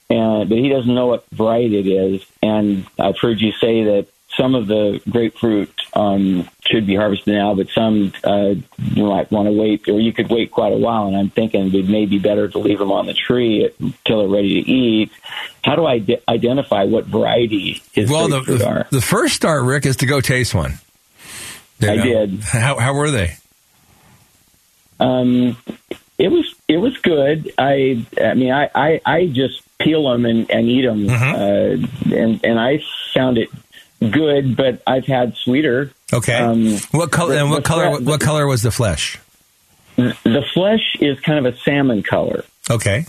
Speaker 16: and but he doesn't know what variety it is. And I've heard you say that some of the grapefruit um, should be harvested now, but some uh, you might want to wait, or you could wait quite a while. And I'm thinking it may be better to leave them on the tree until they're ready to eat. How do I identify what variety his
Speaker 1: Well, the, the, the first start, Rick, is to go taste one. You
Speaker 16: I
Speaker 1: know?
Speaker 16: did.
Speaker 1: How, how were they?
Speaker 16: Um, it was it was good. I I mean I I, I just peel them and, and eat them,
Speaker 1: Mm-hmm.
Speaker 16: uh, and and I found it good. But I've had sweeter.
Speaker 1: Okay.
Speaker 16: Um,
Speaker 1: what color?
Speaker 16: the-
Speaker 1: and what color?
Speaker 16: fle-
Speaker 1: What color was the flesh?
Speaker 16: The flesh is kind of a salmon color.
Speaker 1: Okay.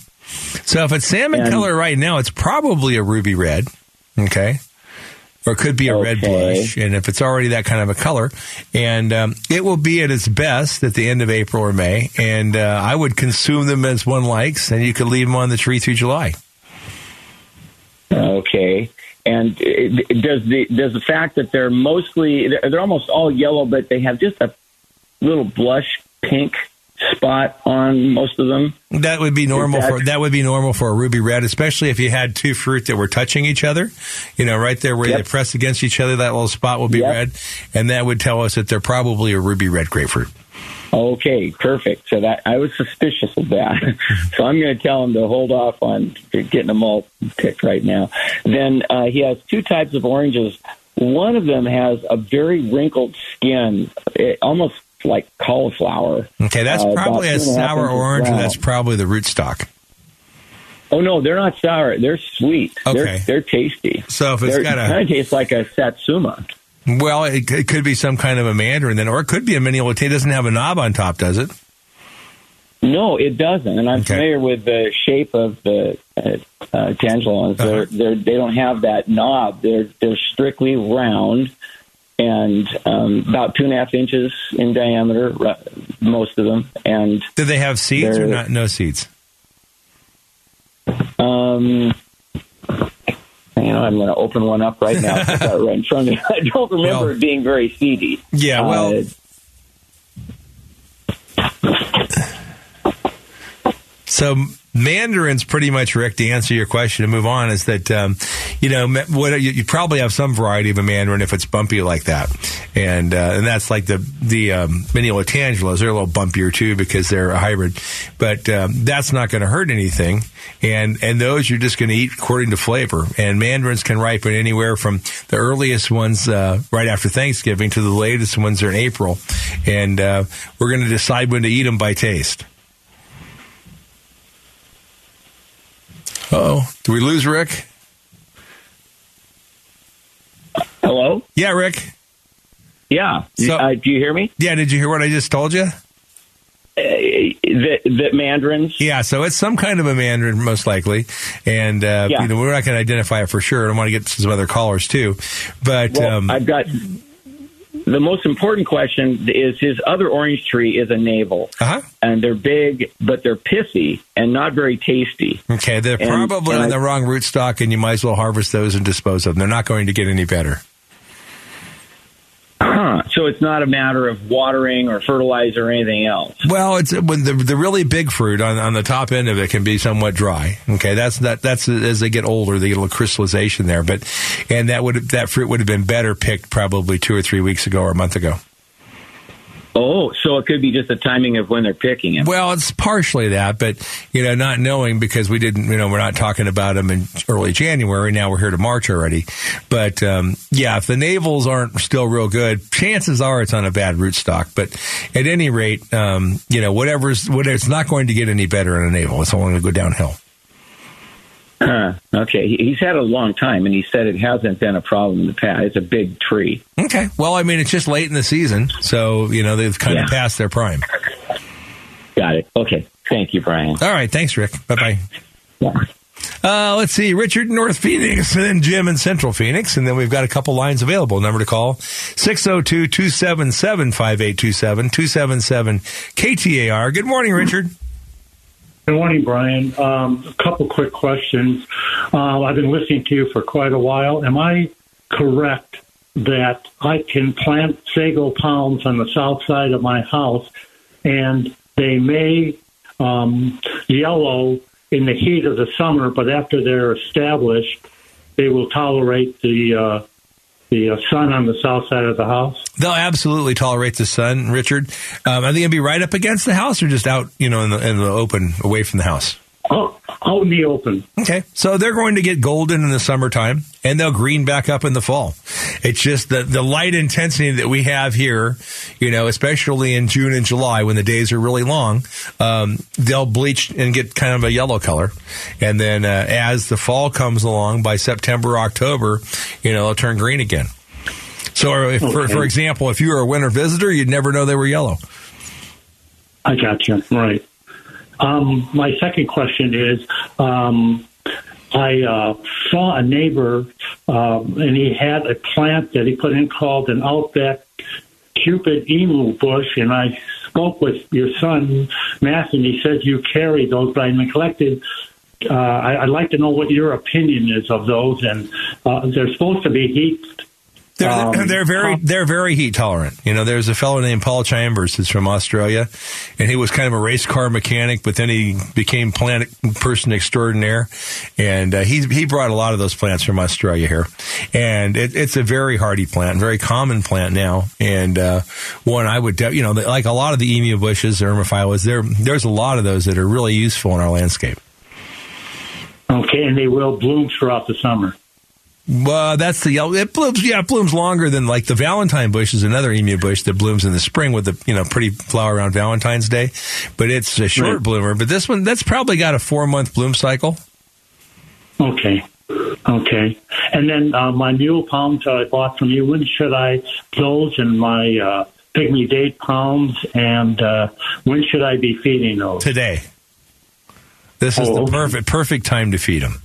Speaker 1: So if it's salmon
Speaker 16: And-
Speaker 1: color right now, it's probably a ruby red. Okay. Or it could be a red blush. And if it's already that kind of a color, and um, it will be at its best at the end of April or May. And uh, I would consume them as one likes, and you could leave them on the tree through July.
Speaker 16: Okay. And it, it- does the does the fact that they're mostly they're, they're almost all yellow, but they have just a little blush pink spot on most of them.
Speaker 1: That would be normal
Speaker 16: that-
Speaker 1: for that would be normal for a ruby red, especially if you had two fruit that were touching each other. You know, right there where
Speaker 16: Yep.
Speaker 1: they press against each other, that little spot will be
Speaker 16: Yep.
Speaker 1: red, and that would tell us that they're probably a ruby red grapefruit.
Speaker 16: Okay, perfect. So that I was suspicious of that. (laughs) so I'm going to tell him to hold off on getting them all picked right now. Then uh, he has two types of oranges. One of them has a very wrinkled skin, it, almost like cauliflower.
Speaker 1: Okay, that's
Speaker 16: Uh,
Speaker 1: probably a
Speaker 16: two and half
Speaker 1: sour orange, and that's probably the rootstock.
Speaker 16: Oh no, they're not sour. They're sweet.
Speaker 1: Okay.
Speaker 16: They're, they're tasty.
Speaker 1: So if it's
Speaker 16: They're-
Speaker 1: got a-
Speaker 16: kind of tastes like a satsuma.
Speaker 1: Well, it, it could be some kind of a mandarin then, or it could be a Minneola. It doesn't have a knob on top, does it?
Speaker 16: No, it doesn't. And I'm familiar with the shape of the uh, uh.
Speaker 1: Uh-huh.
Speaker 16: They're, they're, they don't have that knob. They're they're strictly round and um, about two and a half inches in diameter. Most of them. And
Speaker 1: Did they have seeds or not? No seeds.
Speaker 16: um, on, know, I'm going to open one up right now. (laughs) I've got it right in front of me. (laughs) I don't remember it being very seedy.
Speaker 1: Yeah, well,
Speaker 16: Uh,
Speaker 1: So mandarins, pretty much, Rick. To answer your question and move on, is that um, you know what you, you probably have some variety of a mandarin if it's bumpy like that, and uh, and that's like the the um, mini. They're a little bumpier too because they're a hybrid, but um, that's not going to hurt anything. And and those you're just going to eat according to flavor. And mandarins can ripen anywhere from the earliest ones uh, right after Thanksgiving to the latest ones are in April, and uh, we're going to decide when to eat them by taste. Oh, do we lose Rick?
Speaker 16: Hello?
Speaker 1: Yeah, Rick.
Speaker 16: Yeah.
Speaker 1: So,
Speaker 16: uh, do you hear me?
Speaker 1: Yeah. Did you hear what I just told you?
Speaker 16: that, that mandarins.
Speaker 1: Yeah, so it's some kind of a mandarin, most likely, and uh,
Speaker 16: Yeah.
Speaker 1: you know we're not going to identify it for sure. I want to get some other callers too, but
Speaker 16: Well,
Speaker 1: um,
Speaker 16: I've got the most important question is his other orange tree is a navel,
Speaker 1: uh-huh.
Speaker 16: and they're big, but they're pithy and not very tasty.
Speaker 1: okay, they're
Speaker 16: And-
Speaker 1: probably
Speaker 16: and
Speaker 1: on
Speaker 16: I-
Speaker 1: the wrong rootstock, and you might as well harvest those and dispose of them. They're not going to get any better. (clears throat)
Speaker 16: So it's not a matter of watering or fertilizer or anything else.
Speaker 1: Well, it's when the the really big fruit on, on the top end of it can be somewhat dry. Okay, that's that that's as they get older, they get a little crystallization there. But and that would that fruit would have been better picked probably two or three weeks ago or a month ago.
Speaker 16: Oh, so it could be just the timing of when they're picking it.
Speaker 1: Well, it's partially that, but you know, not knowing because we didn't, you know, we're not talking about them in early January. Now we're here to March already. But um, yeah, if the navels aren't still real good, chances are it's on a bad rootstock. But at any rate, um, you know, whatever's whatever, it's not going to get any better in a navel. It's only going to go downhill.
Speaker 16: Huh. Okay. He's had a long time, and he said it hasn't been a problem in the past. It's a big tree.
Speaker 1: Okay. Well, I mean, it's just late in the season, so you know they've kind of passed their prime.
Speaker 16: Got it. Okay. Thank you, Brian.
Speaker 1: All right. Thanks, Rick. Bye bye. Uh, let's see. Richard North Phoenix and then Jim in Central Phoenix. And then we've got a couple lines available. Number to call 602 277 5827 277 KTAR. Good morning, Richard.
Speaker 17: Good morning, Brian. Um, a couple quick questions. Uh, I've been listening to you for quite a while. Am I correct that I can plant sago palms on the south side of my house and they may um, yellow in the heat of the summer, but after they're established, they will tolerate the uh, the uh, sun on the south side of the house?
Speaker 1: They'll absolutely tolerate the sun, Richard. Um, are they going to be right up against the house or just out, you know, in the, in the open, away from the house?
Speaker 17: Oh, out in the open.
Speaker 1: Okay. So they're going to get golden in the summertime and they'll green back up in the fall. It's just the, the light intensity that we have here, you know, especially in June and July when the days are really long, um, they'll bleach and get kind of a yellow color. And then uh, as the fall comes along by September, October, you know, they'll turn green again. So if, for,
Speaker 17: Okay.
Speaker 1: for example, if you were a winter visitor, you'd never know they were yellow.
Speaker 17: I got you. Right. Um, my second question is um, I uh, saw a neighbor, um, and he had a plant that he put in called an Outback Cupid emu bush, and I spoke with your son, Matthew, and he said you carry those, but I neglected. Uh, I, I'd like to know what your opinion is of those, and uh, they're supposed to be heat.
Speaker 1: They're,
Speaker 17: um, (clears throat)
Speaker 1: they're very they're very heat tolerant. You know, there's a fellow named Paul Chambers who's from Australia, and he was kind of a race car mechanic, but then he became plant person extraordinaire, and uh, he he brought a lot of those plants from Australia here, and it, it's a very hardy plant, very common plant now, and uh, one I would de- you know like a lot of the emu bushes, eremophilas, there there's a lot of those that are really useful in our landscape.
Speaker 17: Okay, and they will bloom throughout the summer.
Speaker 1: Well, that's the yellow. It blooms, yeah, it blooms longer than like the Valentine bush is another emu bush that blooms in the spring with the you know pretty flower around Valentine's Day, but it's a short
Speaker 17: Right.
Speaker 1: bloomer. But this one, that's probably got a four month bloom cycle.
Speaker 17: Okay. Okay. And then uh, my mule palms that I bought from you, when should I those and my uh, pygmy date palms, and uh, when should I be feeding those?
Speaker 1: Today. This is
Speaker 17: Oh,
Speaker 1: the
Speaker 17: okay.
Speaker 1: perfect perfect time to feed them.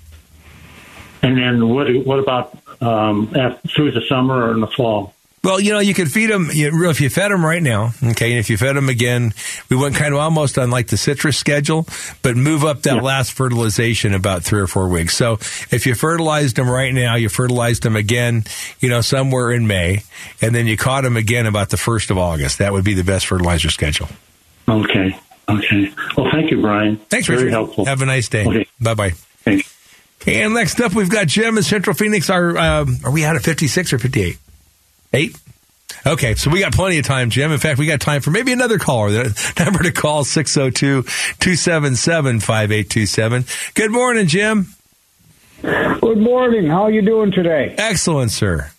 Speaker 17: And then what what about um, af through the summer or in the fall?
Speaker 1: Well, you know, you could feed them, you, if you fed them right now, okay, and if you fed them again, we went kind of almost on like the citrus schedule, but move up that last fertilization about three or four weeks. So if you fertilized them right now, you fertilized them again, you know, somewhere in May, and then you caught them again about the 1st of August. That would be the best fertilizer schedule.
Speaker 17: Okay. Okay. Well, thank you, Brian.
Speaker 1: Thanks,
Speaker 17: Very
Speaker 1: Richard.
Speaker 17: helpful.
Speaker 1: Have a nice day.
Speaker 17: Okay.
Speaker 1: Bye bye.
Speaker 17: Thanks.
Speaker 1: And next up, we've got Jim in Central Phoenix. Are um, are we out of fifty six or fifty eight? Eight. Okay, so we got plenty of time, Jim. In fact, we got time for maybe another caller. The (laughs) number to call 602-277-5827. Good morning, Jim.
Speaker 18: Good morning. How are you doing today?
Speaker 1: Excellent, sir.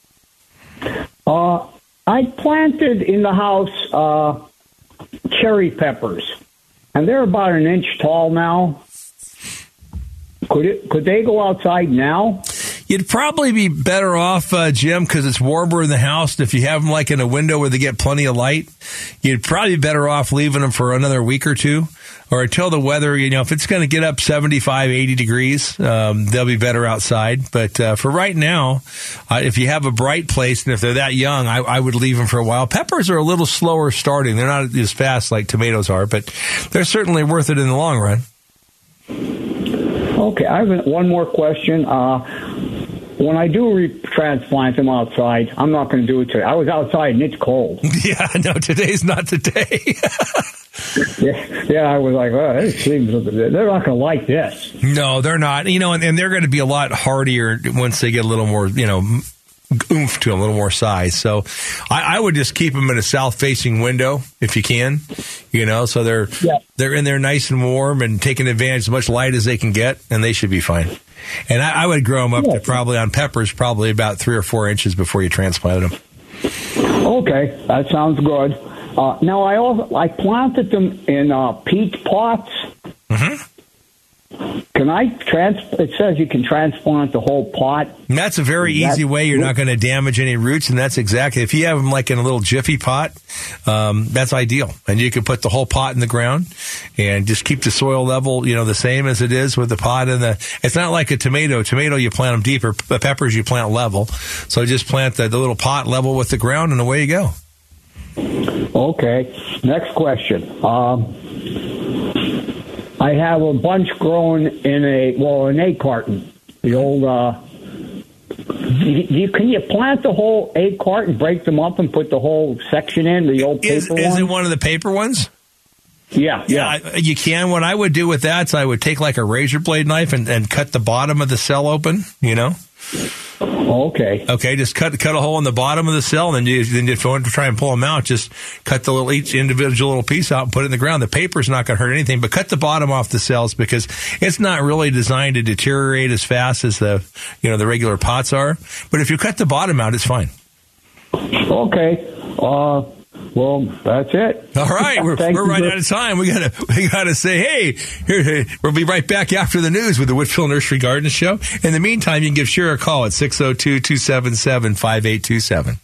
Speaker 18: Uh, I planted in the house uh, cherry peppers, and they're about an inch tall now. Could it? Could they go outside now?
Speaker 1: You'd probably be better off, uh, Jim, because it's warmer in the house. If you have them like in a window where they get plenty of light, you'd probably be better off leaving them for another week or two, or until the weather. You know, if it's going to get up 75, 80 degrees, um, they'll be better outside. But uh, for right now, uh, if you have a bright place and if they're that young, I, I would leave them for a while. Peppers are a little slower starting; they're not as fast like tomatoes are, but they're certainly worth it in the long run.
Speaker 18: Okay, I have one more question. Uh, when I do re- transplant them outside, I'm not going to do it today. I was outside and it's cold. (laughs)
Speaker 1: Yeah, no, today's not the day. (laughs)
Speaker 18: yeah, yeah, I was like, oh, this seems they're not going to like this.
Speaker 1: No, they're not. You know, and, and they're going to be a lot hardier once they get a little more, you know, oomph to them, a little more size. So I, I would just keep them in a south facing window if you can, you know, so they're, they're in there nice and warm and taking advantage as much light as they can get and they should be fine. And I, I would grow them up to probably on peppers, probably about three or four inches before you transplanted them.
Speaker 18: Okay, that sounds good. Uh, now I also I planted them in uh, peat pots. Can I trans? It says you can transplant the whole pot.
Speaker 1: And that's a very easy way. You're not going to damage any roots, and that's exactly if you have them like in a little jiffy pot. Um, that's ideal, and you can put the whole pot in the ground and just keep the soil level, you know, the same as it is with the pot and the. It's not like a tomato. Tomato you plant them deeper. The peppers you plant level. So just plant the, the little pot level with the ground, and away you go.
Speaker 18: Okay. Next question. Um, I have a bunch growing in a well an egg carton. The old. Uh, you, you- can you plant the whole egg carton, break them up, and put the whole section in the old paper
Speaker 1: Is, is
Speaker 18: one?
Speaker 1: it one of the paper ones?
Speaker 18: Yeah,
Speaker 1: yeah. I- You can. What I would do with that is I would take like a razor blade knife and, and cut the bottom of the cell open. You know.
Speaker 18: Okay.
Speaker 1: Okay. Just cut cut a hole in the bottom of the cell, and then you then if you want to try and pull them out, just cut the little each individual little piece out and put it in the ground. The paper's not going to hurt anything, but cut the bottom off the cells because it's not really designed to deteriorate as fast as the you know the regular pots are. But if you cut the bottom out, it's fine.
Speaker 18: Okay. Uh, well, that's it.
Speaker 1: All right, we're, (laughs) we're right out of time. We gotta (laughs) we gotta say, hey, here, here, we'll be right back after the news with the Whitfill Nursery Garden Show. In the meantime, you can give Shira a call at 602-277-5827.